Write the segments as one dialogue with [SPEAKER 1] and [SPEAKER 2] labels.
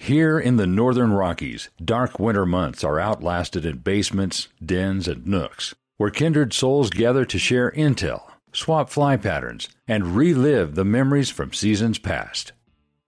[SPEAKER 1] Here in the northern Rockies, dark winter months are outlasted in basements, dens, and nooks, where kindred souls gather to share intel, swap fly patterns, and relive the memories from seasons past.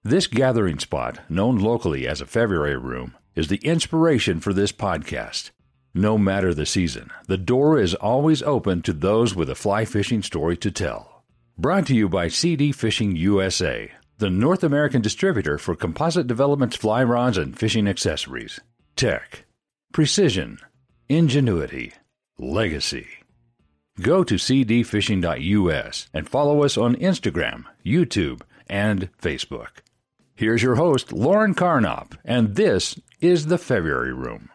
[SPEAKER 1] This gathering spot, known locally as a February room, is the inspiration for this podcast. No matter the season, the door is always open to those with a fly fishing story to tell. Brought to you by CD Fishing USA, the North American distributor for Composite Development's fly rods and fishing accessories. Tech, precision, ingenuity, legacy. Go to cdfishing.us and follow us on Instagram, YouTube, and Facebook. Here's your host, Lauren Karnopp, and this is the February Room.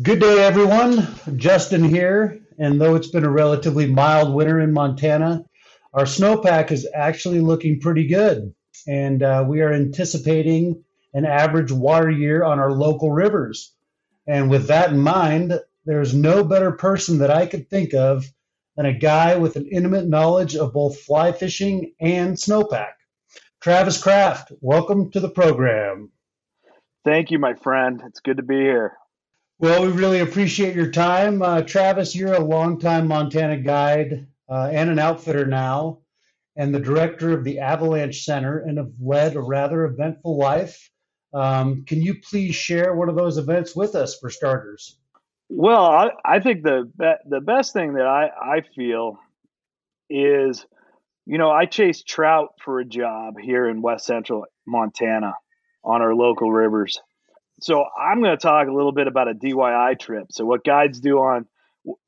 [SPEAKER 2] Good day, everyone. Justin here. And though it's been a relatively mild winter in Montana, our snowpack is actually looking pretty good. And uh, we are anticipating an average water year on our local rivers. And with that in mind, there's no better person that I could think of than a guy with an intimate knowledge of both fly fishing and snowpack. Travis Craft, welcome to the program.
[SPEAKER 3] Thank you, my friend. It's good to be here.
[SPEAKER 2] Well, we really appreciate your time. Uh, Travis, you're a longtime Montana guide uh, and an outfitter now, and the director of the Avalanche Center, and have led a rather eventful life. Um, can you please share one of those events with us for starters?
[SPEAKER 3] Well, I, I think the the best thing that I, I feel is, you know, I chased trout for a job here in West Central Montana on our local rivers. So I'm going to talk a little bit about a DIY trip. So what guides do on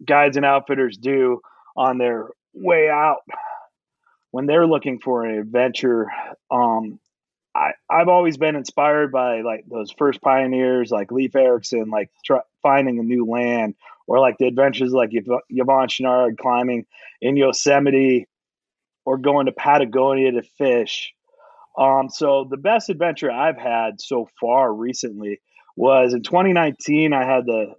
[SPEAKER 3] guides and outfitters do on their way out when they're looking for an adventure. Um, I, I've always been inspired by like those first pioneers like Leif Erikson, like tr- finding a new land, or like the adventures like Yvon Chouinard climbing in Yosemite, or going to Patagonia to fish. Um, so the best adventure I've had so far recently was in 2019. I had the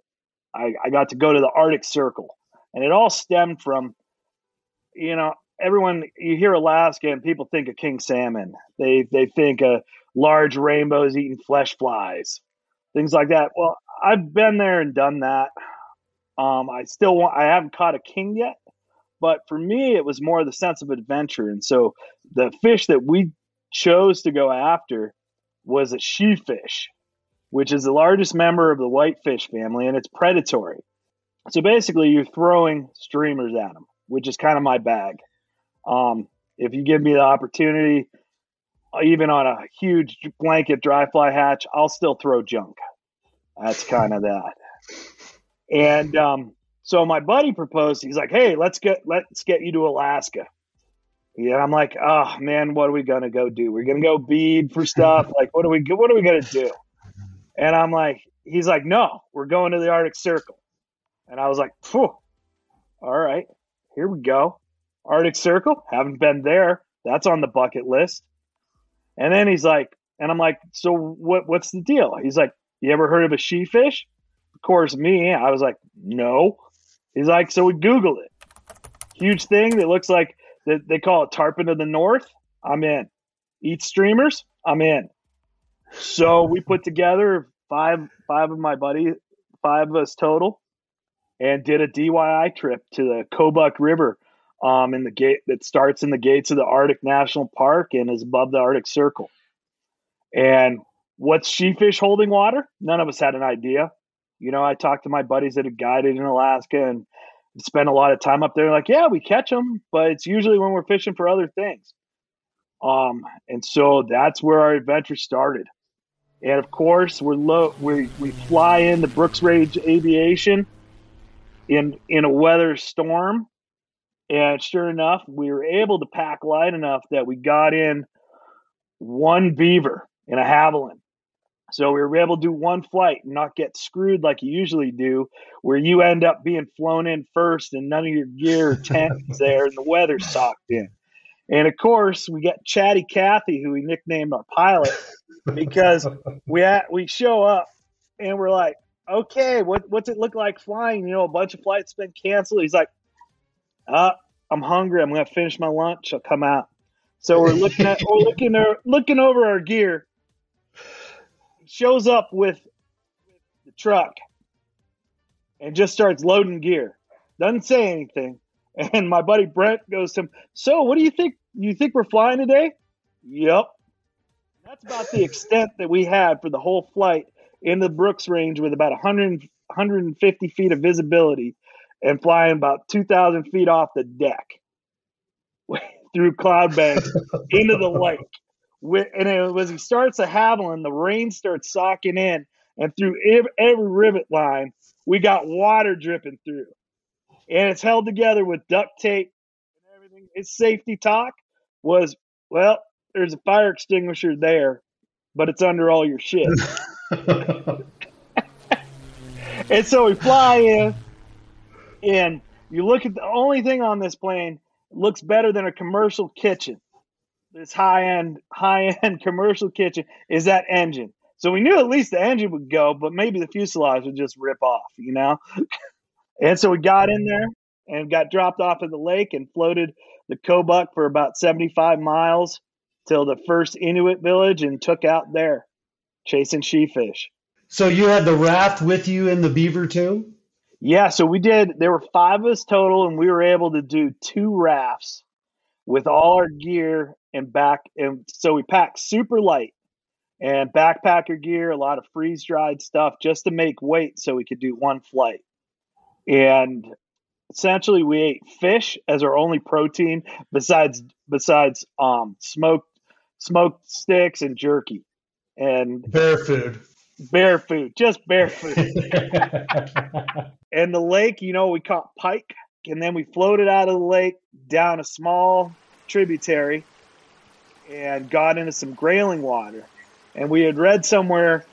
[SPEAKER 3] I, I got to go to the Arctic Circle, and it all stemmed from, you know, everyone you hear Alaska and people think of king salmon. They they think of large rainbows eating flesh flies, things like that. Well, I've been there and done that. Um, I still want. I haven't caught a king yet, but for me, it was more the sense of adventure. And so the fish that we chose to go after was a sheefish, which is the largest member of the whitefish family, and it's predatory. So basically, you're throwing streamers at them, which is kind of my bag. Um, if you give me the opportunity, even on a huge blanket dry fly hatch, I'll still throw junk. That's kind of that. And um, so my buddy proposed. He's like, "Hey, let's get let's get you to Alaska." Yeah, I'm like, "Oh man, what are we gonna go do? We're gonna go bead for stuff. Like, what are we what are we gonna do?" And I'm like, he's like, "No, we're going to the Arctic Circle." And I was like, "Phew, all right, here we go." Arctic Circle, haven't been there. That's on the bucket list. And then he's like, and I'm like, so what? What's the deal? He's like, you ever heard of a sheefish? Of course, me. I was like, no. He's like, so we Googled it. Huge thing that looks like that they call it tarpon of the north. I'm in. Eat streamers. I'm in. So we put together five five of my buddies, five of us total, and did a DIY trip to the Kobuk River um, in the gate that starts in the gates of the Arctic National Park and is above the Arctic Circle. And what's sheefish holding water? None of us had an idea. You know, I talked to my buddies that had guided in Alaska and spent a lot of time up there. Like, yeah, we catch them, but it's usually when we're fishing for other things. Um, and so that's where our adventure started. And of course, we're low. We we fly in the Brooks Range Aviation in in a weather storm and sure enough, we were able to pack light enough that we got in one beaver in a Havilland. So we were able to do one flight and not get screwed like you usually do, where you end up being flown in first and none of your gear or tent is there and the weather socked in. And of course, we got Chatty Cathy, who we nicknamed our pilot, because we we show up and we're like, okay, what what's it look like flying? You know, a bunch of flights been canceled. He's like, uh, I'm hungry. I'm gonna finish my lunch. I'll come out. So we're looking at we're looking at, looking over our gear. Shows up with the truck and just starts loading gear. Doesn't say anything. And my buddy Brent goes to him, So what do you think? You think we're flying today? Yep. That's about the extent that we had for the whole flight in the Brooks range with about 100, 150 feet of visibility and flying about 2,000 feet off the deck through cloud banks into the lake. And it, as he starts to Havilland, the rain starts socking in, and through every, every rivet line, we got water dripping through. And it's held together with duct tape and everything. Its safety talk was, well, there's a fire extinguisher there, but it's under all your shit. and so we fly in, and you look at the only thing on this plane looks better than a commercial kitchen. This high end, high end commercial kitchen is that engine. So we knew at least the engine would go, but maybe the fuselage would just rip off, you know? and so we got in there and got dropped off at the lake and floated the Kobuk for about 75 miles till the first Inuit village and took out there chasing sheefish.
[SPEAKER 2] So you had the raft with you in the beaver too?
[SPEAKER 3] Yeah, so we did. There were five of us total, and we were able to do two rafts with all our gear and back. And so we packed super light and backpacker gear, a lot of freeze dried stuff just to make weight so we could do one flight. And essentially, we ate fish as our only protein besides besides um, smoked smoked sticks and jerky and
[SPEAKER 2] bear food
[SPEAKER 3] bear food, just bear food. and the lake, you know, we caught pike and then we floated out of the lake down a small tributary and got into some grayling water. And we had read somewhere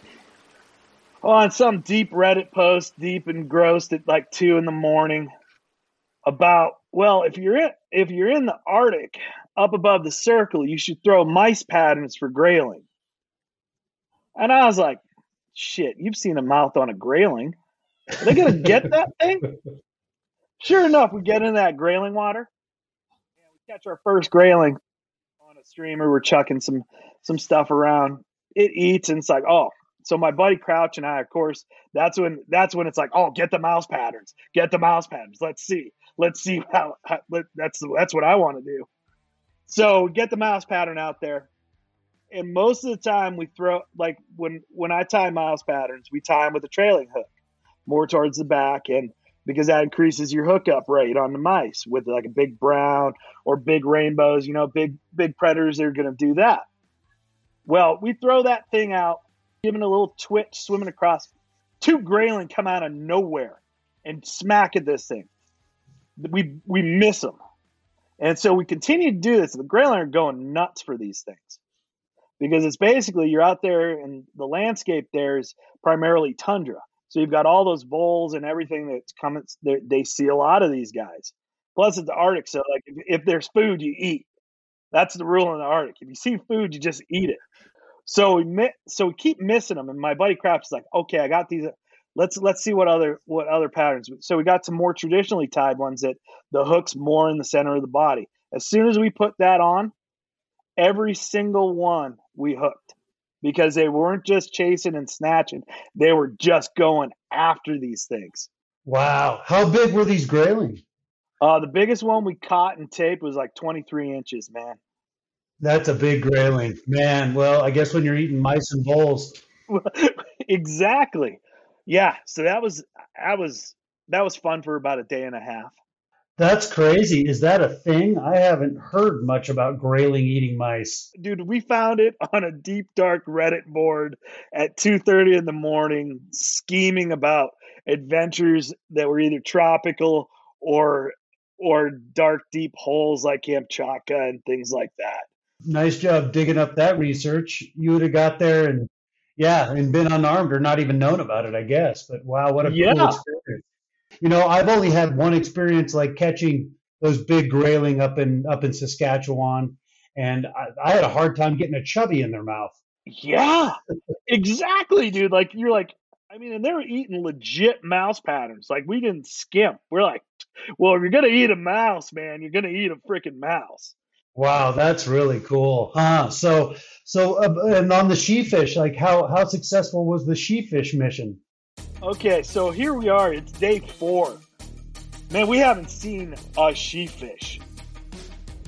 [SPEAKER 3] on some deep Reddit post, deep engrossed at like two in the morning, about well, if you're in if you're in the Arctic up above the circle, you should throw mice patterns for grayling. And I was like, shit, you've seen a mouth on a grayling. Are they gonna get that thing? Sure enough, we get in that grayling water. And we catch our first grayling on a streamer. We're chucking some some stuff around. It eats and it's like, oh. So my buddy Crouch and I, of course, that's when that's when it's like, oh, get the mouse patterns, get the mouse patterns. Let's see, let's see how, how let, that's that's what I want to do. So get the mouse pattern out there and most of the time we throw like when when I tie mouse patterns, we tie them with a trailing hook, more towards the back, and because that increases your hookup rate on the mice with like a big brown or big rainbows. You know, big big predators are going to do that. Well, we throw that thing out, giving a little twitch, swimming across. Two grayling come out of nowhere and smack at this thing. We we miss them, and so we continue to do this. The grayling are going nuts for these things because it's basically you're out there and the landscape there is primarily tundra. So you've got all those voles and everything that's coming. They see a lot of these guys. Plus, it's the Arctic, so like if, if there's food, you eat. That's the rule in the Arctic. If you see food, you just eat it. So we so we keep missing them, and my buddy Craft's like, okay, I got these. Let's let's see what other what other patterns. So we got some more traditionally tied ones that the hook's more in the center of the body. As soon as we put that on, every single one we hooked because they weren't just chasing and snatching, they were just going after these things.
[SPEAKER 2] Wow. How big were these grayling?
[SPEAKER 3] Uh, the biggest one we caught and taped was like 23 inches, man.
[SPEAKER 2] That's a big grayling, man. Well, I guess when you're eating mice and voles.
[SPEAKER 3] exactly. Yeah. So that was, that was, that was fun for about a day and a half.
[SPEAKER 2] That's crazy. Is that a thing? I haven't heard much about grayling eating mice.
[SPEAKER 3] Dude, we found it on a deep dark Reddit board at 2:30 in the morning scheming about adventures that were either tropical or or dark deep holes like Kamchatka and things like that.
[SPEAKER 2] Nice job digging up that research. You would have got there and yeah, and been unarmed or not even known about it, I guess. But wow, what a
[SPEAKER 3] yeah.
[SPEAKER 2] cool experience you know, I've only had one experience like catching those big grayling up in up in Saskatchewan, and I, I had a hard time getting a chubby in their mouth.
[SPEAKER 3] Yeah, exactly, dude. Like you're like, I mean, and they were eating legit mouse patterns. Like we didn't skimp. We're like, well, if you're gonna eat a mouse, man, you're gonna eat a freaking mouse.
[SPEAKER 2] Wow, that's really cool, huh? So, so, uh, and on the sheefish, like how how successful was the sheefish mission?
[SPEAKER 3] Okay, so here we are. It's day four. Man, we haven't seen a sheefish.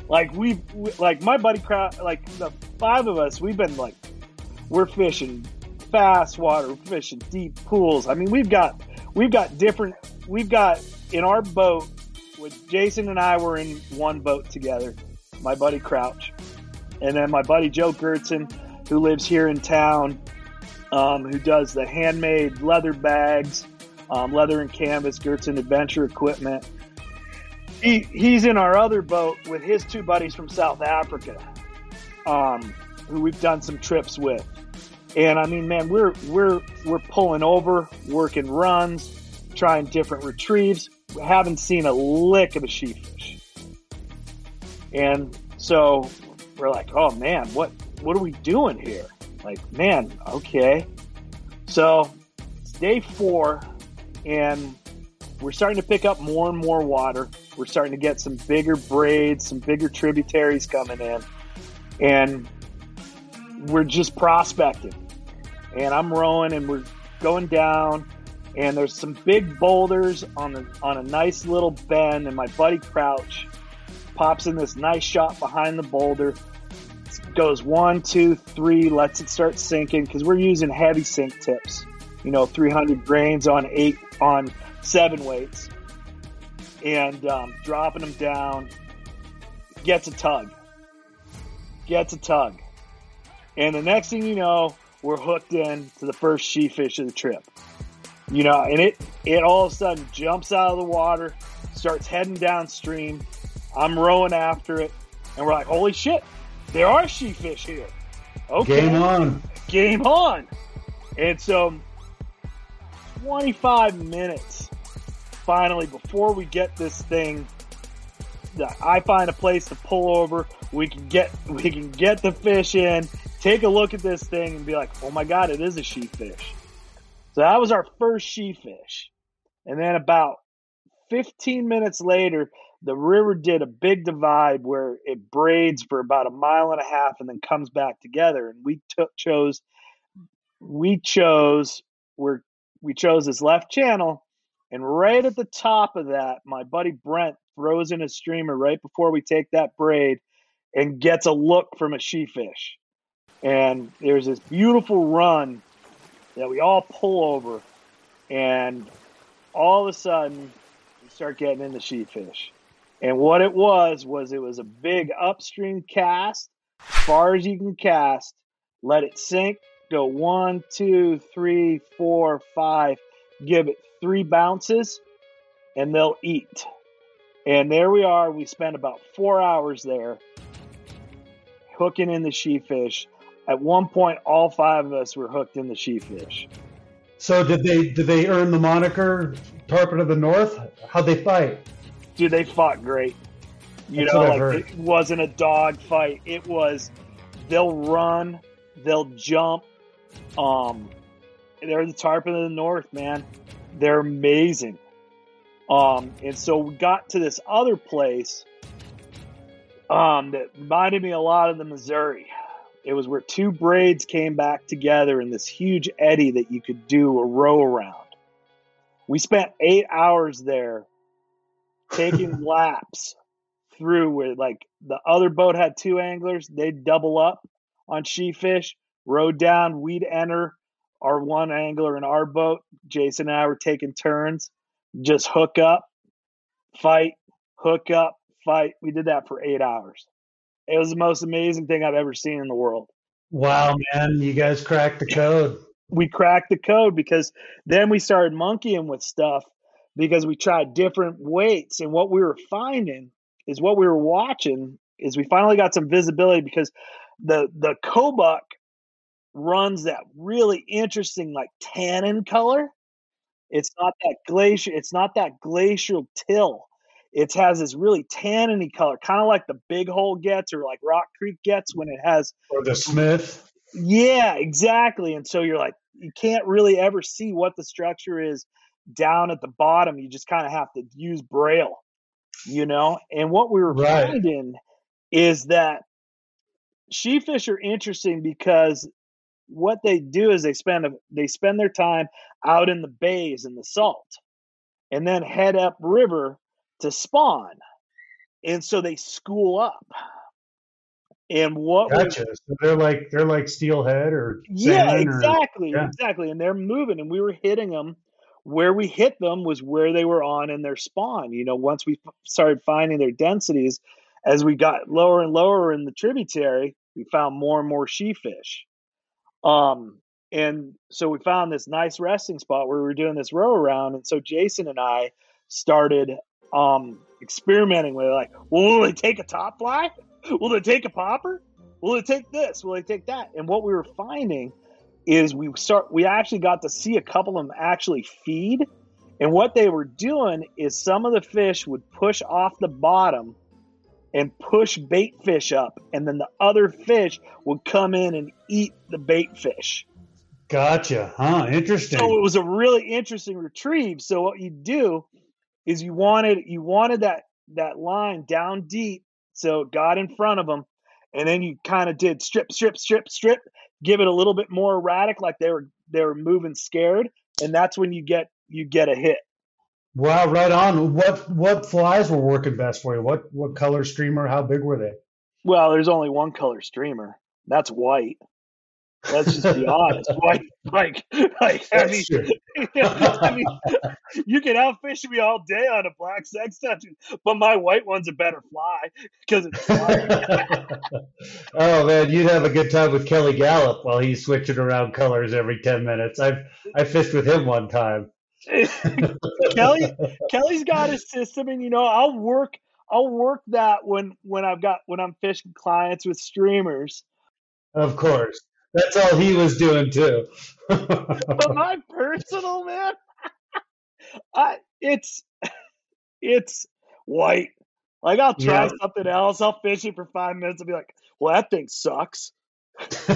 [SPEAKER 3] Like we, like my buddy crowd, like the five of us, we've been like, we're fishing fast water, fishing deep pools. I mean, we've got, we've got different, we've got in our boat. With Jason and I were in one boat together. My buddy Crouch, and then my buddy Joe Gertson, who lives here in town um, who does the handmade leather bags, um, leather and canvas, Gertson Adventure equipment. He, he's in our other boat with his two buddies from South Africa, um, who we've done some trips with. And I mean, man, we're we're we're pulling over, working runs, trying different retrieves. We haven't seen a lick of a sheefish. And so we're like, oh man, what what are we doing here? Like, man, okay. So it's day four, and we're starting to pick up more and more water. We're starting to get some bigger braids, some bigger tributaries coming in, and we're just prospecting. And I'm rowing, and we're going down, and there's some big boulders on the on a nice little bend, and my buddy Crouch pops in this nice shot behind the boulder goes one, two, three, lets it start sinking because we're using heavy sink tips. You know, 300 grains on eight on seven weights, and um, dropping them down. Gets a tug. Gets a tug, and the next thing you know, we're hooked in to the first sheefish of the trip. You know, and it it all of a sudden jumps out of the water, starts heading downstream. I'm rowing after it, and we're like, "Holy shit! there are sheefish here. Okay.
[SPEAKER 2] Game on.
[SPEAKER 3] Game on. And so 25 minutes finally before we get this thing I find a place to pull over. We can get we can get the fish in, take a look at this thing and be like, "Oh my god, it is a sheefish." So that was our first sheefish. And then about 15 minutes later, the river did a big divide where it braids for about a mile and a half and then comes back together. And we took chose we chose we're we chose this left channel, and right at the top of that, my buddy Brent throws in a streamer right before we take that braid and gets a look from a sheefish And there's this beautiful run that we all pull over, and all of a sudden we start getting in the sheefish. And what it was was it was a big upstream cast, as far as you can cast. Let it sink. Go one, two, three, four, five. Give it three bounces, and they'll eat. And there we are. We spent about four hours there hooking in the sheefish. At one point, all five of us were hooked in the sheefish.
[SPEAKER 2] So did they did they earn the moniker Tarpon of the North? How'd they fight?
[SPEAKER 3] Dude, they fought great. You
[SPEAKER 2] That's
[SPEAKER 3] know, like
[SPEAKER 2] heard.
[SPEAKER 3] it wasn't a dog fight. It was they'll run, they'll jump. Um, they're the tarpon of the north, man. They're amazing. Um, and so we got to this other place um, that reminded me a lot of the Missouri. It was where two braids came back together in this huge eddy that you could do a row around. We spent eight hours there taking laps through where like the other boat had two anglers, they'd double up on sheefish, rowed down, we'd enter our one angler in our boat. Jason and I were taking turns, just hook up, fight, hook up, fight. We did that for eight hours. It was the most amazing thing I've ever seen in the world.
[SPEAKER 2] Wow, man, you guys cracked the code.
[SPEAKER 3] we cracked the code because then we started monkeying with stuff because we tried different weights and what we were finding is what we were watching is we finally got some visibility because the the Kobuk runs that really interesting like tannin color. It's not that glacier. It's not that glacial till. It has this really tanniny color, kind of like the Big Hole gets or like Rock Creek gets when it has
[SPEAKER 2] Or the Smith.
[SPEAKER 3] yeah, exactly. And so you're like, you can't really ever see what the structure is down at the bottom. You just kind of have to use braille, you know? And what we were
[SPEAKER 2] Right.
[SPEAKER 3] finding is that sheefish are interesting because what they do is they spend they spend their time out in the bays in the salt and then head up river to spawn. And so they school up. And what we
[SPEAKER 2] So they're like they're like steelhead or
[SPEAKER 3] yeah,
[SPEAKER 2] salmon or-
[SPEAKER 3] exactly,
[SPEAKER 2] yeah.
[SPEAKER 3] exactly. And they're moving, and we were hitting them. Where we hit them was where they were on in their spawn. You know, once we started finding their densities, as we got lower and lower in the tributary, we found more and more sheefish. Um, and so we found this nice resting spot where we were doing this row around. And so Jason and I started um, experimenting with it, like, well, will they take a top fly? Will they take a popper? Will they take this? Will they take that? And what we were finding is we start we actually got to see a couple of them actually feed. And what they were doing is some of the fish would push off the bottom and push bait fish up, and then the other fish would come in and eat the bait fish.
[SPEAKER 2] Gotcha. Huh. Interesting.
[SPEAKER 3] So it was a really interesting retrieve. So what you do is you wanted you wanted that that line down deep, so it got in front of them, and then you kind of did strip, strip, strip, strip, give it a little bit more erratic, like they were they were moving scared, and that's when you get you get a hit.
[SPEAKER 2] Wow, right on. What what flies were working best for you? What what color streamer? How big were they?
[SPEAKER 3] Well, there's only one color streamer. That's white. Let's just be honest. White, like, like I mean. I mean, you can outfish me all day on a black Sex Dungeon, but my white one's a better fly because it's
[SPEAKER 2] oh man, you'd have a good time with Kelly Galloup while he's switching around colors every ten minutes. I've I fished with him one time.
[SPEAKER 3] Kelly, Kelly's got his system, and you know, I'll work, I'll work that when when I've got when I'm fishing clients with streamers.
[SPEAKER 2] Of course, that's all he was doing too.
[SPEAKER 3] But my personal man, I it's it's white. Like I'll try
[SPEAKER 2] Yeah.
[SPEAKER 3] something else. I'll fish it for five minutes and be like, "Well, that thing sucks."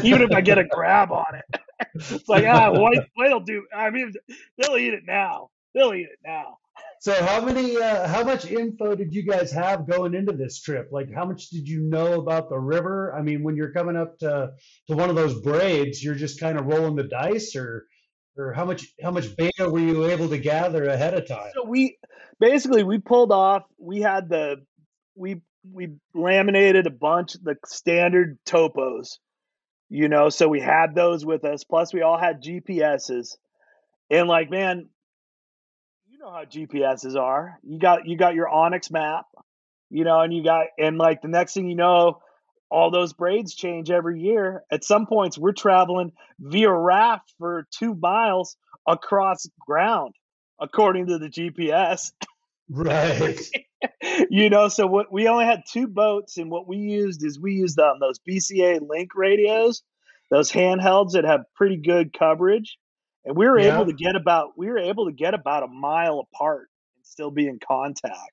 [SPEAKER 3] Even if I get a grab on it, it's like ah, white white'll do. I mean, they'll eat it now. They'll eat it now.
[SPEAKER 2] So how many uh, how much info did you guys have going into this trip? Like how much did you know about the river? I mean, when you're coming up to to one of those braids, you're just kind of rolling the dice or or how much how much beta were you able to gather ahead of time?
[SPEAKER 3] So we basically we pulled off. We had the we we laminated a bunch of the standard topos, you know. So we had those with us. Plus, we all had GPSs, and like man, know how GPSs are. You got you got your onX map, you know, and you got and like the next thing you know, all those braids change every year. At some points, we're traveling via raft for two miles across ground, according to the GPS.
[SPEAKER 2] Right.
[SPEAKER 3] you know, so what we only had two boats, and what we used is we used um, those BCA link radios, those handhelds that have pretty good coverage, and we were
[SPEAKER 2] Yeah.
[SPEAKER 3] able to get about we were able to get about a mile apart and still be in contact.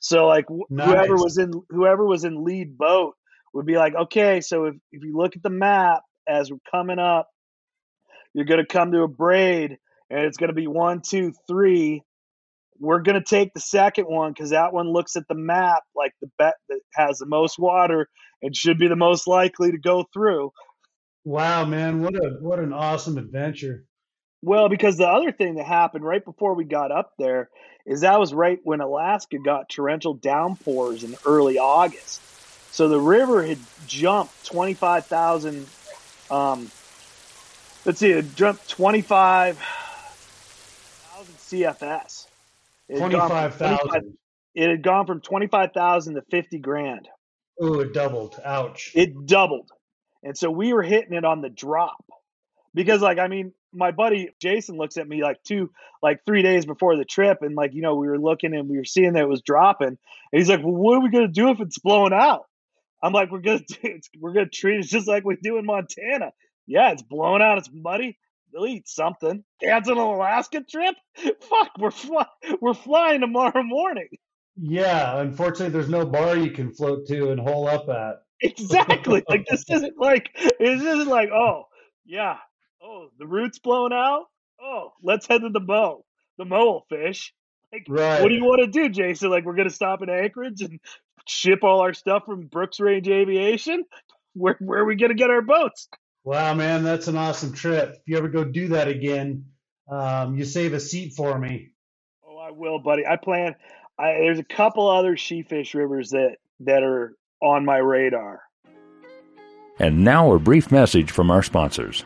[SPEAKER 3] So like wh- whoever was in whoever was in lead boat would be like, okay, so if, if you look at the map as we're coming up, you're gonna come to a braid and it's gonna be one, two, three. We're gonna take the second one because that one looks at the map like the bet that has the most water and should be the most likely to go through.
[SPEAKER 2] Wow, man, what a what an awesome adventure.
[SPEAKER 3] Well, because the other thing that happened right before we got up there is that was right when Alaska got torrential downpours in early August. So the river had jumped 25,000, um, let's see, it jumped 25,000 CFS. It had
[SPEAKER 2] 25,000.
[SPEAKER 3] It had gone from 25,000 to 50 grand.
[SPEAKER 2] Oh, it doubled. Ouch.
[SPEAKER 3] It doubled. And so we were hitting it on the drop. Because like I mean, my buddy Jason looks at me like two like 3 days before the trip and like, you know, we were looking and we were seeing that it was dropping. And he's like, "Well, what are we going to do if it's blowing out?" I'm like, "We're going to it's, we're going to treat it just like we do in Montana." Yeah, it's blowing out, it's muddy. They'll eat something. Cancel an Alaska trip? Fuck, we're fly- we're flying tomorrow morning.
[SPEAKER 2] Yeah, unfortunately, there's no bar you can float to and hole up at.
[SPEAKER 3] Exactly. like this isn't like this isn't like oh yeah oh the root's blown out oh let's head to the Mo the Mo will fish. Like
[SPEAKER 2] Right.
[SPEAKER 3] what do you want to do, Jason? Like we're gonna stop in Anchorage and ship all our stuff from Brooks Range Aviation? Where where are we gonna get our boats?
[SPEAKER 2] Wow, man, that's an awesome trip. If you ever go do that again, um, you save a seat for me.
[SPEAKER 3] Oh, I will, buddy. I plan. I, there's a couple other sheefish rivers that that are on my radar.
[SPEAKER 1] And now a brief message from our sponsors.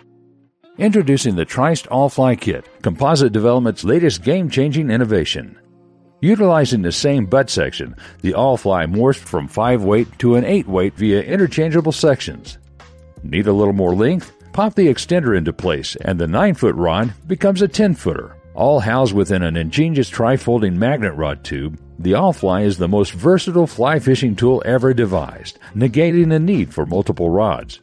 [SPEAKER 1] Introducing the Trist All Fly Kit, Composite Development's latest game changing innovation. Utilizing the same butt section, the All Fly morphs from 5 weight to an 8 weight via interchangeable sections. Need a little more length? Pop the extender into place, and the 9 foot rod becomes a 10 footer. All housed within an ingenious tri folding magnet rod tube, the All Fly is the most versatile fly fishing tool ever devised, negating the need for multiple rods.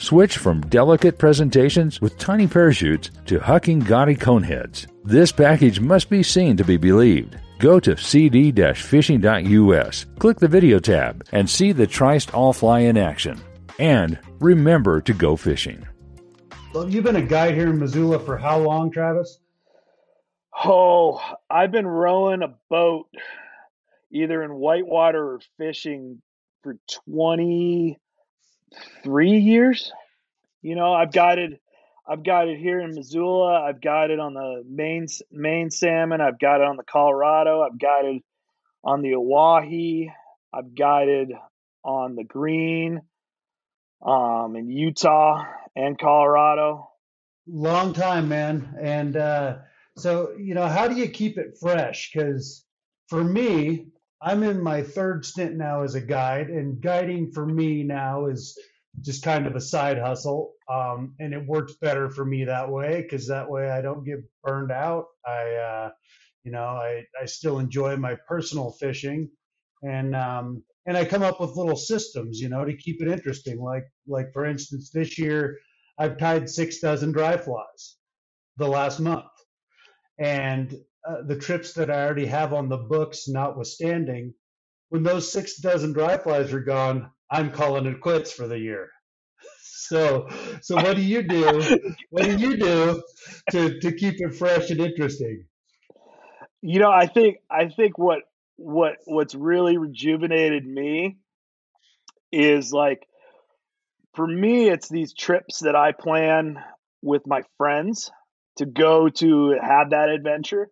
[SPEAKER 1] Switch from delicate presentations with tiny parachutes to hucking gaudy coneheads. This package must be seen to be believed. Go to cd-fishing.us, click the video tab, and see the Trist All Fly in action. And remember to go fishing.
[SPEAKER 2] Well, you've been a guide here in Missoula for how long, Travis?
[SPEAKER 3] Oh, I've been rowing a boat either in whitewater or fishing for 23 years. You know, I've guided I've guided here in Missoula, I've guided on the main main salmon, I've guided on the Colorado, I've guided on the Oahe, I've guided on the Green um in Utah and Colorado.
[SPEAKER 2] Long time, man. And uh, so, you know, how do you keep it fresh? Because for me, I'm in my third stint now as a guide, and guiding for me now is just kind of a side hustle. Um, and it works better for me that way because that way I don't get burned out. I, uh, you know, I, I still enjoy my personal fishing, and um, and I come up with little systems, you know, to keep it interesting. Like like for instance, this year I've tied six dozen dry flies the last month. And uh, the trips that I already have on the books, notwithstanding, when those six dozen dry flies are gone, I'm calling it quits for the year. So, so what do you do? What do you do to, to keep it fresh and interesting?
[SPEAKER 3] You know, I think I think what what what's really rejuvenated me is like for me it's these trips that I plan with my friends to go to have that adventure.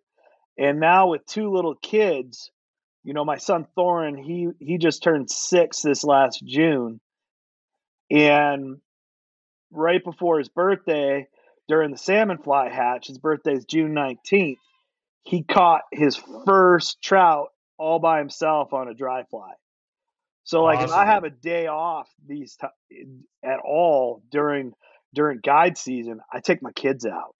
[SPEAKER 3] And now with two little kids, you know, my son Thorin, he he just turned 6 this last June. And right before his birthday, during the salmon fly hatch, his birthday's June 19th. he caught his first trout all by himself on a dry fly. So like awesome. if I have a day off these t- at all during during guide season, I take my kids out.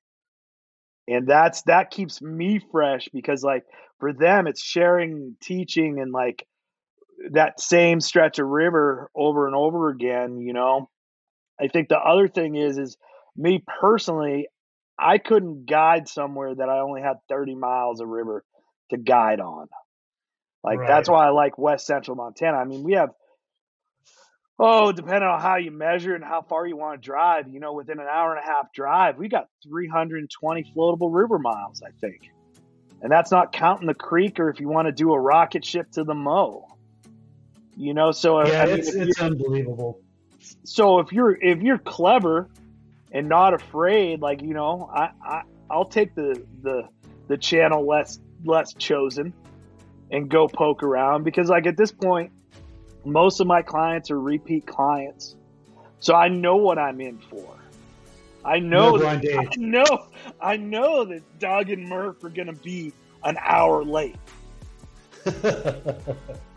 [SPEAKER 3] And that's that keeps me fresh because like for them it's sharing teaching and like that same stretch of river over and over again, you know. I think the other thing is is me personally, I couldn't guide somewhere that I only had 30 miles of river to guide on. Like right. that's why I like West Central Montana. I mean, we have oh, depending on how you measure and how far you want to drive, you know, within an hour and a half drive, we got 320 floatable river miles, I think. And that's not counting the creek or if you want to do a rocket ship to the Mo. You know, so uh,
[SPEAKER 2] yeah, I mean, it's, it's unbelievable.
[SPEAKER 3] So if you're if you're clever and not afraid, like you know, I, I I'll take the the the channel less less chosen and go poke around because like at this point most of my clients are repeat clients so i know what i'm in for i know no that, i know i know that doug and murph are going to be an hour late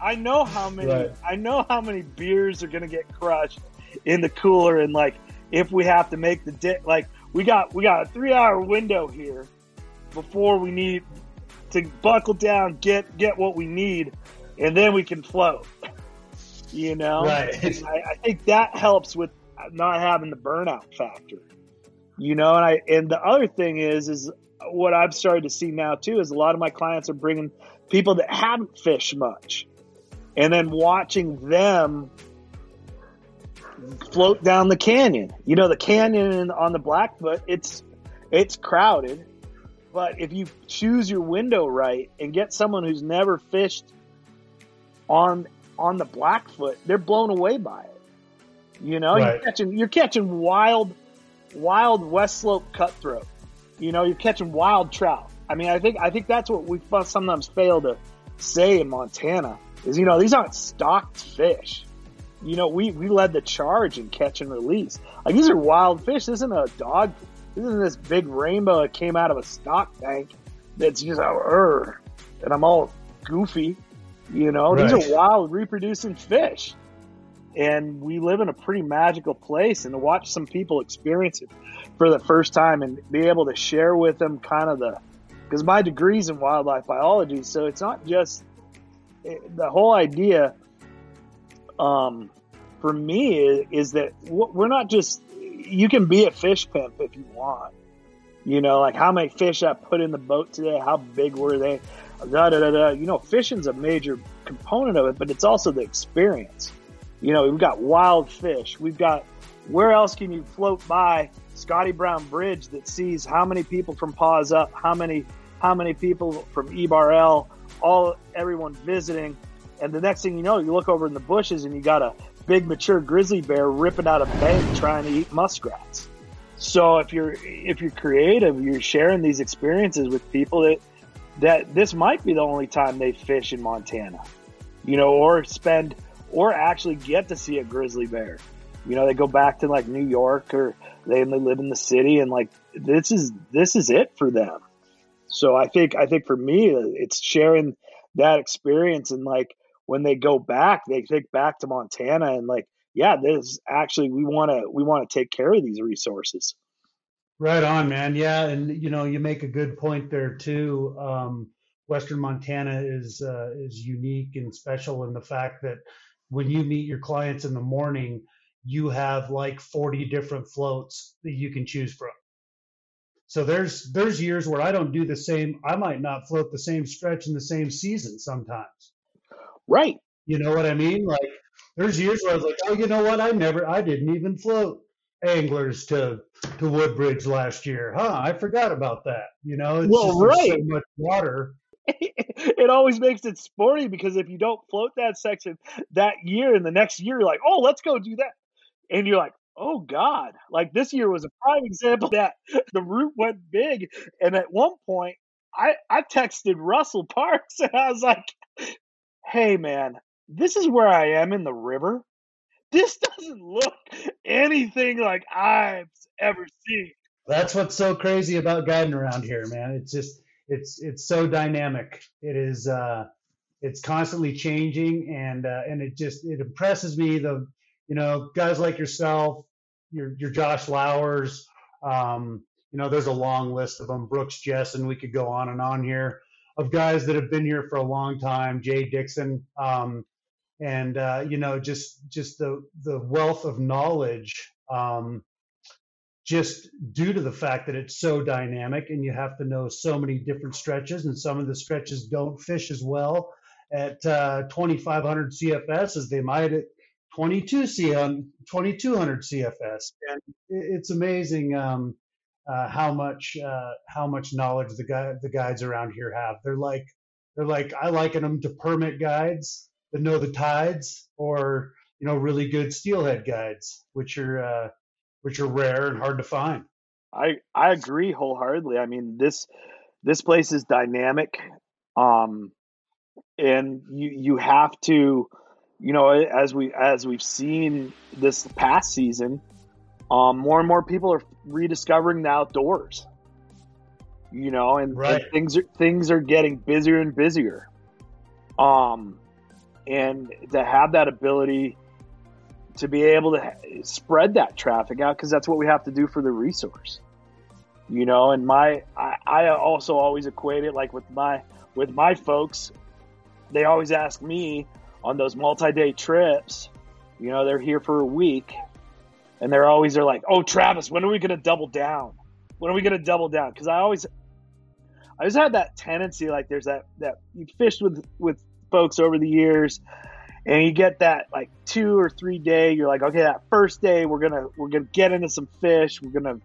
[SPEAKER 3] i know how many right. i know how many beers are going to get crushed in the cooler and like if we have to make the di- like we got we got a three hour window here before we need to buckle down, get get what we need, and then we can float. You know,
[SPEAKER 2] right.
[SPEAKER 3] I, I think that helps with not having the burnout factor. You know, and I and the other thing is is what I've started to see now too is a lot of my clients are bringing people that haven't fished much, and then watching them float down the canyon. You know, the canyon on the Blackfoot, it's it's crowded, but if you choose your window right and get someone who's never fished on on the Blackfoot, they're blown away by it. You know, right. you're catching you're catching wild wild West Slope cutthroat. You know, you're catching wild trout. I mean, I think I think that's what we sometimes fail to say in Montana is you know these aren't stocked fish. You know, we we led the charge in catch and release. Like these are wild fish. This isn't a dog this isn't this big rainbow that came out of a stock tank that's just oh, er, and I'm all goofy. You know, right. these are wild reproducing fish. And we live in a pretty magical place and to watch some people experience it for the first time and be able to share with them kind of the, because my degree's in wildlife biology. So it's not just the whole idea, um, for me is, is that we're not just you can be a fish pimp if you want. You know, like how many fish I put in the boat today, how big were they? Da, da, da, da. You know, fishing's a major component of it, but it's also the experience. You know, we've got wild fish. We've got where else can you float by Scotty Brown Bridge that sees how many people from Paws Up, how many how many people from E-Bar-L, all everyone visiting, and the next thing you know, you look over in the bushes and you got a big mature grizzly bear ripping out a bank trying to eat muskrats. So if you're if you're creative, you're sharing these experiences with people that that this might be the only time they fish in Montana, you know, or spend or actually get to see a grizzly bear. You know, they go back to like New York or they live in the city and like this is this is it for them. So I think I think for me it's sharing that experience and like when they go back, they think back to Montana and like, yeah, this actually we want to we want to take care of these resources.
[SPEAKER 2] Right on, man. Yeah, and you know, you make a good point there too. Um, Western Montana is uh, is unique and special in the fact that when you meet your clients in the morning, you have like 40 different floats that you can choose from. So there's there's years where I don't do the same. I might not float the same stretch in the same season sometimes.
[SPEAKER 3] Right.
[SPEAKER 2] You know what I mean? Like there's years where I was like, oh, you know what? I never, I didn't even float anglers to to Woodbridge last year. Huh? I forgot about that. You know, it's
[SPEAKER 3] well, right. so
[SPEAKER 2] much water.
[SPEAKER 3] it always makes it sporty because if you don't float that section that year and the next year you're like, oh, let's go do that, and you're like, oh God, like this year was a prime example that the route went big, and at one point I I texted Russell Parks and I was like, hey man, this is where I am in the river. This doesn't look anything like I've ever seen.
[SPEAKER 2] That's what's so crazy about guiding around here, man. It's just it's it's so dynamic. It is uh, it's constantly changing, and uh, and it just it impresses me. The you know guys like yourself, your your Josh Lowers. Um, you know, there's a long list of them. Brooks Jess and we could go on and on here of guys that have been here for a long time. Jay Dixon, um, and uh, you know, just just the the wealth of knowledge. Um, just due to the fact that it's so dynamic and you have to know so many different stretches and some of the stretches don't fish as well at uh, 2500 CFS as they might at 22 C on 2200 CFS and it's amazing um, uh, how much uh, how much knowledge the guy the guides around here have they're like they're like I liken them to permit guides that know the tides or you know really good steelhead guides which are uh, which are rare and hard to find.
[SPEAKER 3] I I agree wholeheartedly. I mean this this place is dynamic, um, and you you have to, you know, as we as we've seen this past season, um, more and more people are rediscovering the outdoors. You know, and, right. and things are things are getting busier and busier. Um, and to have that ability to be able to spread that traffic out because that's what we have to do for the resource. You know and my I, I also always equate it like with my with my folks they always ask me on those multi-day trips you know they're here for a week and they're always they're like oh travis when are we to double down? When are we to double down? Because i always i always had that tendency like there's that that you fished with with folks over the years and you get that like two or three day you're like okay that first day we're gonna we're gonna get into some fish we're gonna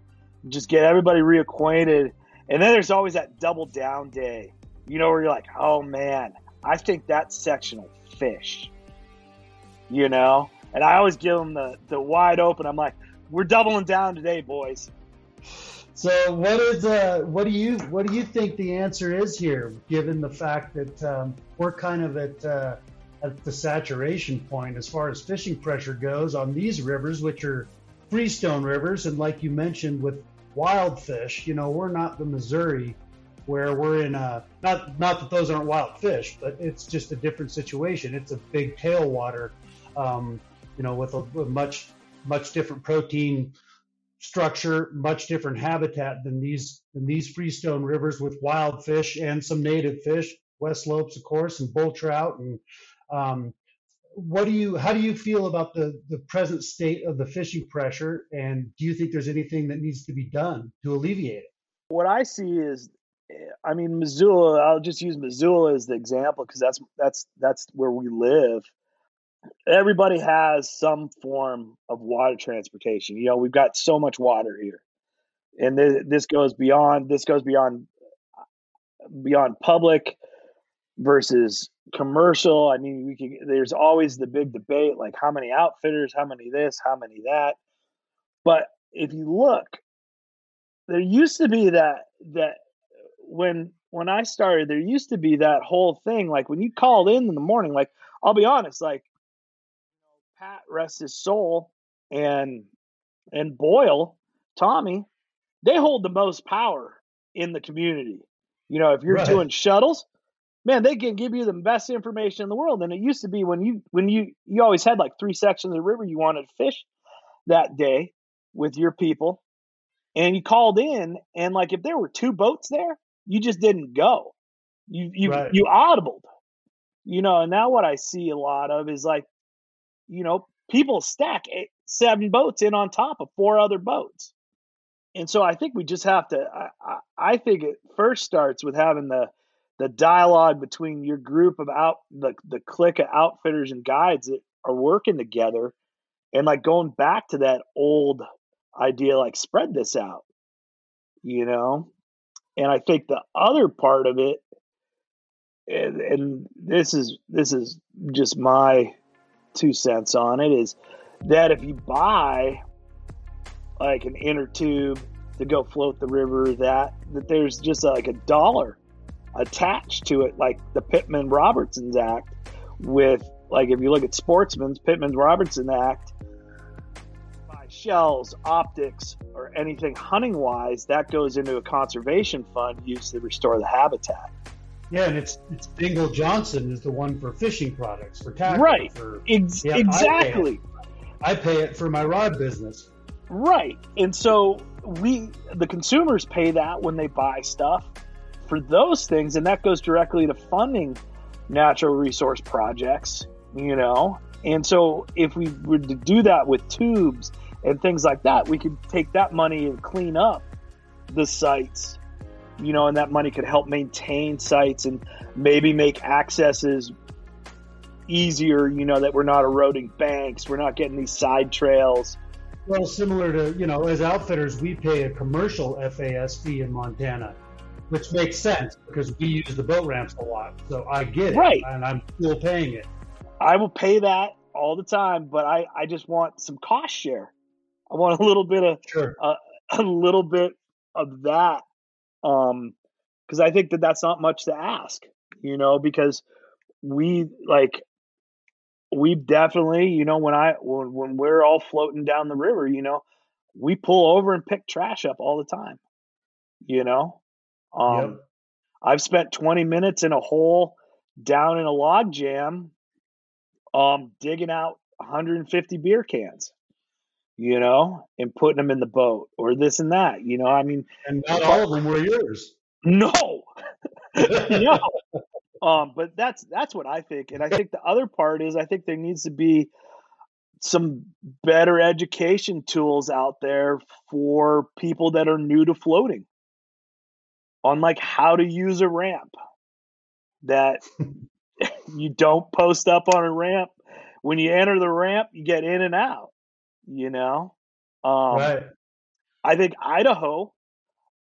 [SPEAKER 3] just get everybody reacquainted and then there's always that double down day you know where you're like oh man i think that section sectional fish you know? And i always give them the, the wide open i'm like we're doubling down today boys
[SPEAKER 2] so what is uh what do you what do you think the answer is here given the fact that um, we're kind of at uh, at the saturation point as far as fishing pressure goes on these rivers, which are freestone rivers. And like you mentioned with wild fish, you know, we're not the Missouri where we're in a, not, not that those aren't wild fish, but it's just a different situation. It's a big tailwater, um, you know, with a, a much, much different protein structure, much different habitat than these, than these freestone rivers with wild fish and some native fish, West Slopes, of course, and bull trout and um, what do you how do you feel about the the present state of the fishing pressure? And do you think there's anything that needs to be done to alleviate it?
[SPEAKER 3] What i see is i mean missoula i'll just use missoula as the example because that's that's that's where we live everybody has some form of water transportation you know we've got so much water here and this goes beyond this goes beyond uh, beyond public versus commercial. I mean, we can. There's always the big debate, like how many outfitters, how many this, how many that. But if you look, there used to be that that when when I started, there used to be that whole thing. Like when you called in in the morning, like I'll be honest, like Pat rest his soul and and Boyle, Tommy, they hold the most power in the community. You know, if you're right. doing shuttles, man, they can give you the best information in the world. And it used to be when you when you you always had like three sections of the river you wanted to fish that day with your people, and you called in, and like if there were two boats there, you just didn't go. You you right. you audibled, you know. And now what I see a lot of is like, you know, people stack eight, seven boats in on top of four other boats. And so I think we just have to. I, I, think it first starts with having the the dialogue between your group of out the the clique of outfitters and guides that are working together and like going back to that old idea like spread this out you know and i think the other part of it and, and this is this is just my two cents on it is that if you buy like an inner tube to go float the river that that there's just uh, like a dollar attached to it, like the Pittman Robertson's Act, with like if you look at Sportsman's Pittman Robertson Act, buy shells, optics, or anything hunting wise, that goes into a conservation fund used to restore the habitat.
[SPEAKER 2] Yeah, and it's it's Dingell Johnson is the one for fishing products for tackle.
[SPEAKER 3] Right.
[SPEAKER 2] For,
[SPEAKER 3] Ex-
[SPEAKER 2] yeah,
[SPEAKER 3] exactly.
[SPEAKER 2] I pay, I pay it for my rod business.
[SPEAKER 3] Right. And so we the consumers pay that when they buy stuff for those things and that goes directly to funding natural resource projects, you know. And so if we were to do that with tubes and things like that, we could take that money and clean up the sites, you know, and that money could help maintain sites and maybe make accesses easier, you know, that we're not eroding banks, we're not getting these side trails.
[SPEAKER 2] Well, similar to, you know, as outfitters, we pay a commercial FAS fee in Montana, which makes sense because we use the boat ramps a lot. So I get it.
[SPEAKER 3] Right.
[SPEAKER 2] And I'm still paying it.
[SPEAKER 3] I will pay that all the time, but I, I just want some cost share. I want a little bit of
[SPEAKER 2] Sure.
[SPEAKER 3] Uh, a little bit of that um because i think that that's not much to ask you know because we like we definitely you know when i when, when we're all floating down the river you know we pull over and pick trash up all the time you know um
[SPEAKER 2] Yep.
[SPEAKER 3] i've spent 20 minutes in a hole down in a log jam um digging out 150 beer cans you know, and putting them in the boat or this and that. You know, I mean,
[SPEAKER 2] And not all of them were yours.
[SPEAKER 3] no, no. Um, but that's that's what I think, and I think the other part is I think there needs to be some better education tools out there for people that are new to floating on like how to use a ramp that you don't post up on a ramp when you enter the ramp you get in and out you know um,
[SPEAKER 2] right.
[SPEAKER 3] I think Idaho.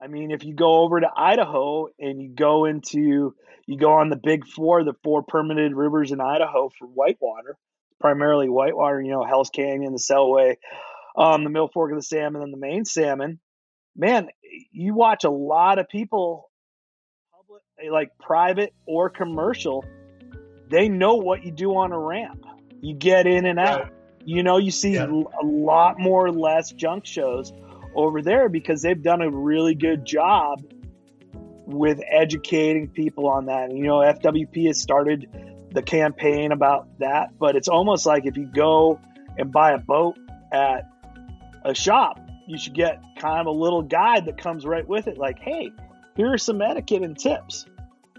[SPEAKER 3] I mean, if you go over to Idaho and you go into, you go on the big four, the four permitted rivers in Idaho for whitewater, primarily whitewater, you know, Hell's Canyon, the Selway, um, the Middle Fork of the Salmon, and the main salmon. Man, you watch a lot of people, public, like private or commercial, they know what you do on a ramp. You get in and out.
[SPEAKER 2] Right.
[SPEAKER 3] You know, you see
[SPEAKER 2] Yeah.
[SPEAKER 3] a lot more or less junk shows over there because they've done a really good job with educating people on that. And, you know, FWP has started the campaign about that, but it's almost like if you go and buy a boat at a shop, you should get kind of a little guide that comes right with it. Like, hey, here are some etiquette and tips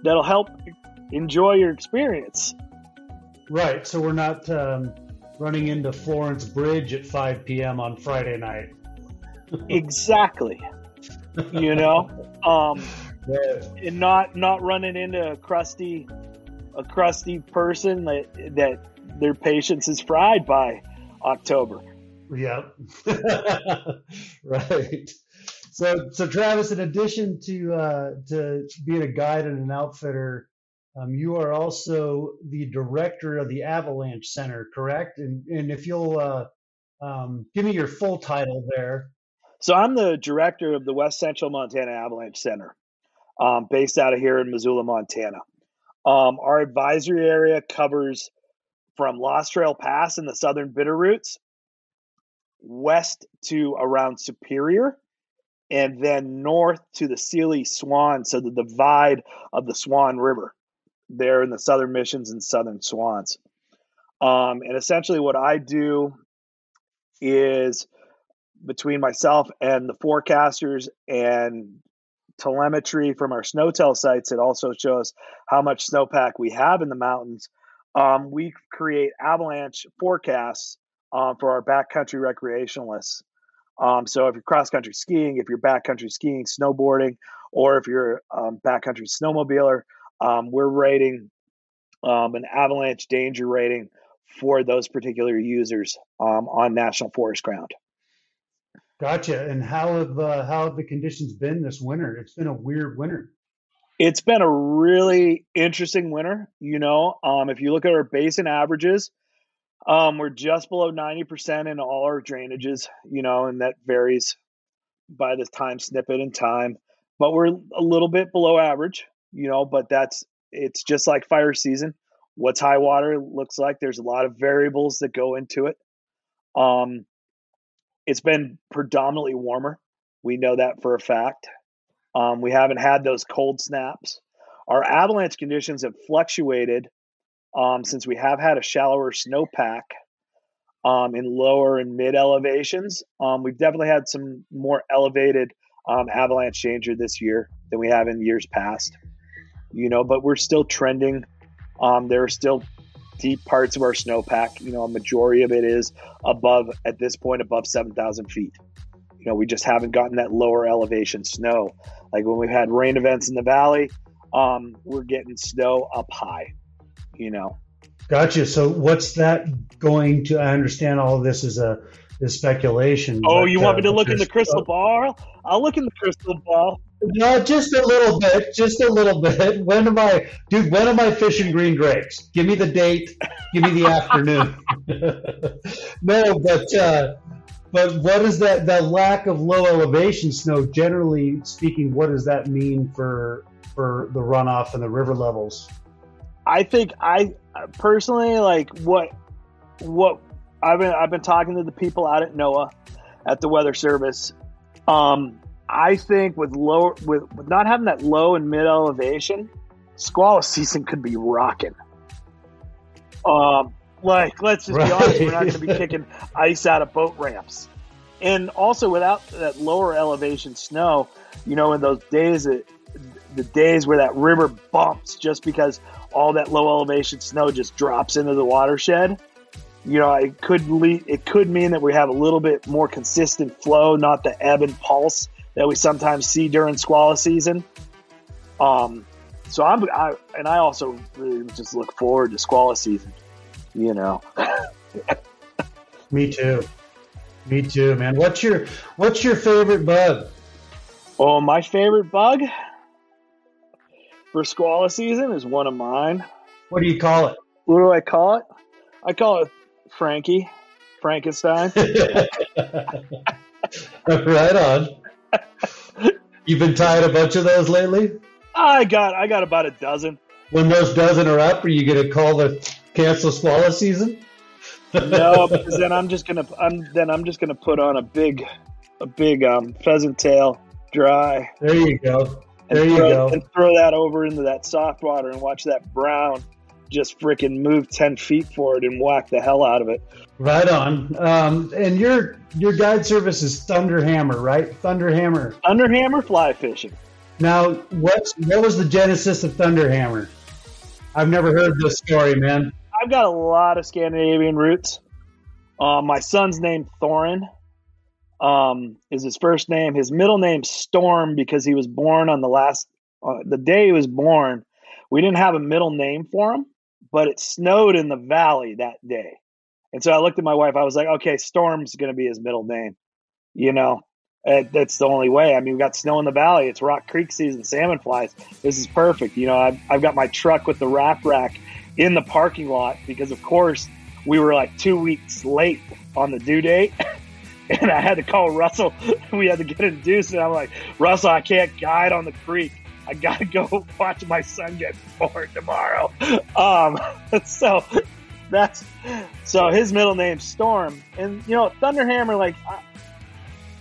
[SPEAKER 3] that'll help enjoy your experience.
[SPEAKER 2] Right. So we're not um, running into Florence Bridge at 5 p.m. on Friday night.
[SPEAKER 3] exactly. You know, um,
[SPEAKER 2] Yeah.
[SPEAKER 3] and not not running into a crusty a crusty person that that their patience is fried by October.
[SPEAKER 2] Yep. right. So, so Travis, in addition to uh, to being a guide and an outfitter, um, you are also the director of the Avalanche Center, correct? And and if you'll uh, um, give me your full title there.
[SPEAKER 3] So I'm the director of the West Central Montana Avalanche Center, um, based out of here in Missoula, Montana. Um, our advisory area covers from Lost Trail Pass in the southern Bitterroots west to around Superior, and then north to the Seeley Swan, so the divide of the Swan River there in the southern missions and southern swans. Um, and essentially, what I do is between myself and the forecasters and telemetry from our SNOTEL sites it also shows how much snowpack we have in the mountains um, we create avalanche forecasts um, for our backcountry recreationalists um, so if you're cross country skiing if you're backcountry skiing snowboarding or if you're um, backcountry snowmobiler um, we're rating um, an avalanche danger rating for those particular users um, on national forest ground
[SPEAKER 2] Gotcha. And how have uh, how have the conditions been this winter? It's been a weird winter.
[SPEAKER 3] It's been a really interesting winter. You know, um, if you look at our basin averages, um, we're just below 90% in all our drainages, you know, and that varies by the time snippet and time, but we're a little bit below average, you know, but that's it's just like fire season. What's high water looks like, there's a lot of variables that go into it. Um, it's been predominantly warmer. We know that for a fact. Um, we haven't had those cold snaps. Our avalanche conditions have fluctuated um, since we have had a shallower snowpack um, in lower and mid elevations. Um, we've definitely had some more elevated um, avalanche danger this year than we have in years past. You know, but we're still trending. Um, there are still deep parts of our snowpack. You know, a majority of it is above at this point above seven thousand feet. You know, we just haven't gotten that lower elevation snow. Like when we've had rain events in the valley, um, we're getting snow up high. You know,
[SPEAKER 2] Gotcha. So what's that going to? I understand all of this is a is speculation.
[SPEAKER 3] Oh,
[SPEAKER 2] but,
[SPEAKER 3] you want me to
[SPEAKER 2] uh,
[SPEAKER 3] look in the crystal ball? I'll look in the crystal ball.
[SPEAKER 2] No, just a little bit, just a little bit. When am I, dude? When am I fishing green drakes? Give me the date. Give me the afternoon. no, but uh, but what is that? That lack of low elevation snow, generally speaking, what does that mean for for the runoff and the river levels?
[SPEAKER 3] I think I personally like what what I've been I've been talking to the people out at NOAA at the Weather Service. Um, I think with low with, with not having that low and mid elevation, Skwala season could be rocking. Um, like let's just be honest, we're not going to be kicking ice out of boat ramps, and also without that lower elevation snow, you know, in those days that the days where that river bumps just because all that low elevation snow just drops into the watershed. You know, it could lead, it could mean that we have a little bit more consistent flow, not the ebb and pulse that we sometimes see during Skwala season. Um, so I'm, I, and I also really just look forward to Skwala season. You know,
[SPEAKER 2] Me too. Me too, man. What's your What's your favorite bug?
[SPEAKER 3] oh, my favorite bug for Skwala season is one of mine.
[SPEAKER 2] What do you call it?
[SPEAKER 3] What do I call it? I call it Frankie, Frankenstein.
[SPEAKER 2] right on. You've been tying a bunch of those lately.
[SPEAKER 3] I got I got about a dozen.
[SPEAKER 2] When those dozen are up, are you going to call the cancel Skwala season?
[SPEAKER 3] No, because then I'm just gonna I'm then I'm just gonna put on a big a big um, pheasant tail dry
[SPEAKER 2] There you go. There you
[SPEAKER 3] throw,
[SPEAKER 2] go.
[SPEAKER 3] and throw that over into that soft water and watch that brown just freaking move ten feet forward and whack the hell out of it.
[SPEAKER 2] Right on. Um, and your your guide service is Thunderhammer, right? Thunderhammer.
[SPEAKER 3] Underhammer fly fishing.
[SPEAKER 2] Now, what what was the genesis of Thunderhammer? I've never heard this story, man.
[SPEAKER 3] I've got a lot of Scandinavian roots. Uh, my son's name Thorin um, is his first name. His middle name Storm because he was born on the last uh, the day he was born. We didn't have a middle name for him, but it snowed in the valley that day, and so I looked at my wife. I was like, "Okay, Storm's going to be his middle name." You know, that's the only way. I mean, we got snow in the valley. It's Rock Creek season, salmon flies. This is perfect. You know, I've, I've got my truck with the wrap rack in the parking lot because, of course, we were like two weeks late on the due date. And I had to call Russell. We had to get induced. And I'm like, Russell, I can't guide on the creek. I got to go watch my son get born tomorrow. Um, so that's so his middle name's Storm. And, you know, Thunderhammer, like, I,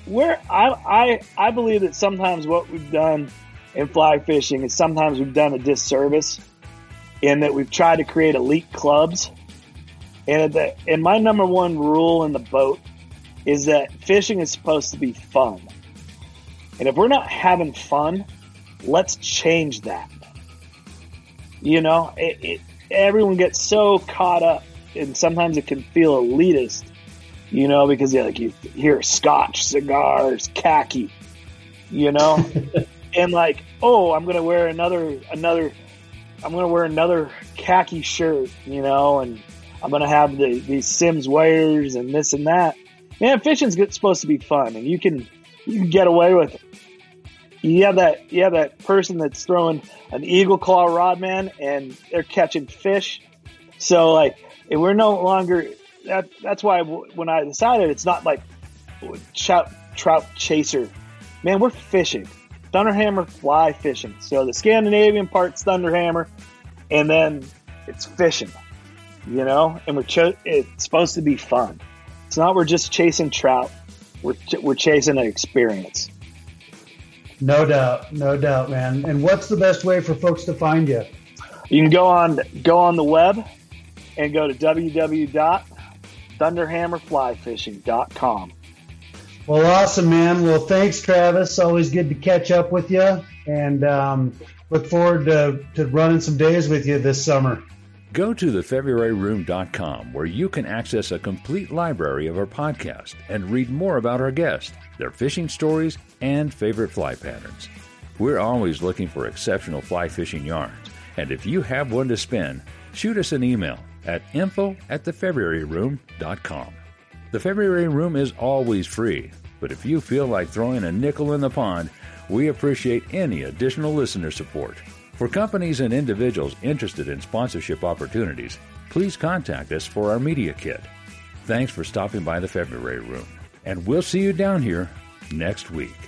[SPEAKER 3] where I, I I believe that sometimes what we've done in fly fishing is sometimes we've done a disservice in that we've tried to create elite clubs. And the, and my number one rule in the boat is that fishing is supposed to be fun. And if we're not having fun, let's change that. You know, it, it, everyone gets so caught up, and sometimes it can feel elitist you know, because yeah, like you hear scotch, cigars, khaki, you know, and like, oh, I'm gonna wear another another, I'm gonna wear another khaki shirt, you know, and I'm gonna have the these Simms wares and this and that. Man, fishing's supposed to be fun, and you can you can get away with it. You have that you have that person that's throwing an eagle claw rod, man, and they're catching fish. So like, we're no longer that that's why when I decided it's not like trout trout chaser, man, we're fishing, thunderhammer fly fishing. So the Scandinavian part's thunderhammer, and then it's fishing, you know. And we're cho- it's supposed to be fun. It's not we're just chasing trout. we're ch- we're chasing an experience.
[SPEAKER 2] No doubt, no doubt, man. And what's the best way for folks to find you?
[SPEAKER 3] You can go on go on the web and go to www.thunderhammerflyfishing.com.
[SPEAKER 2] Well, awesome, man. Well, thanks, Travis. Always good to catch up with you, and um, look forward to, to running some days with you this summer.
[SPEAKER 1] Go to thefebruaryroom.com where you can access a complete library of our podcast and read more about our guests, their fishing stories, and favorite fly patterns. We're always looking for exceptional fly fishing yarns, and if you have one to spin, shoot us an email at info at thefebruaryroom.com. The February Room is always free, but if you feel like throwing a nickel in the pond, we appreciate any additional listener support. For companies and individuals interested in sponsorship opportunities, please contact us for our media kit. Thanks for stopping by the February Room, and we'll see you down here next week.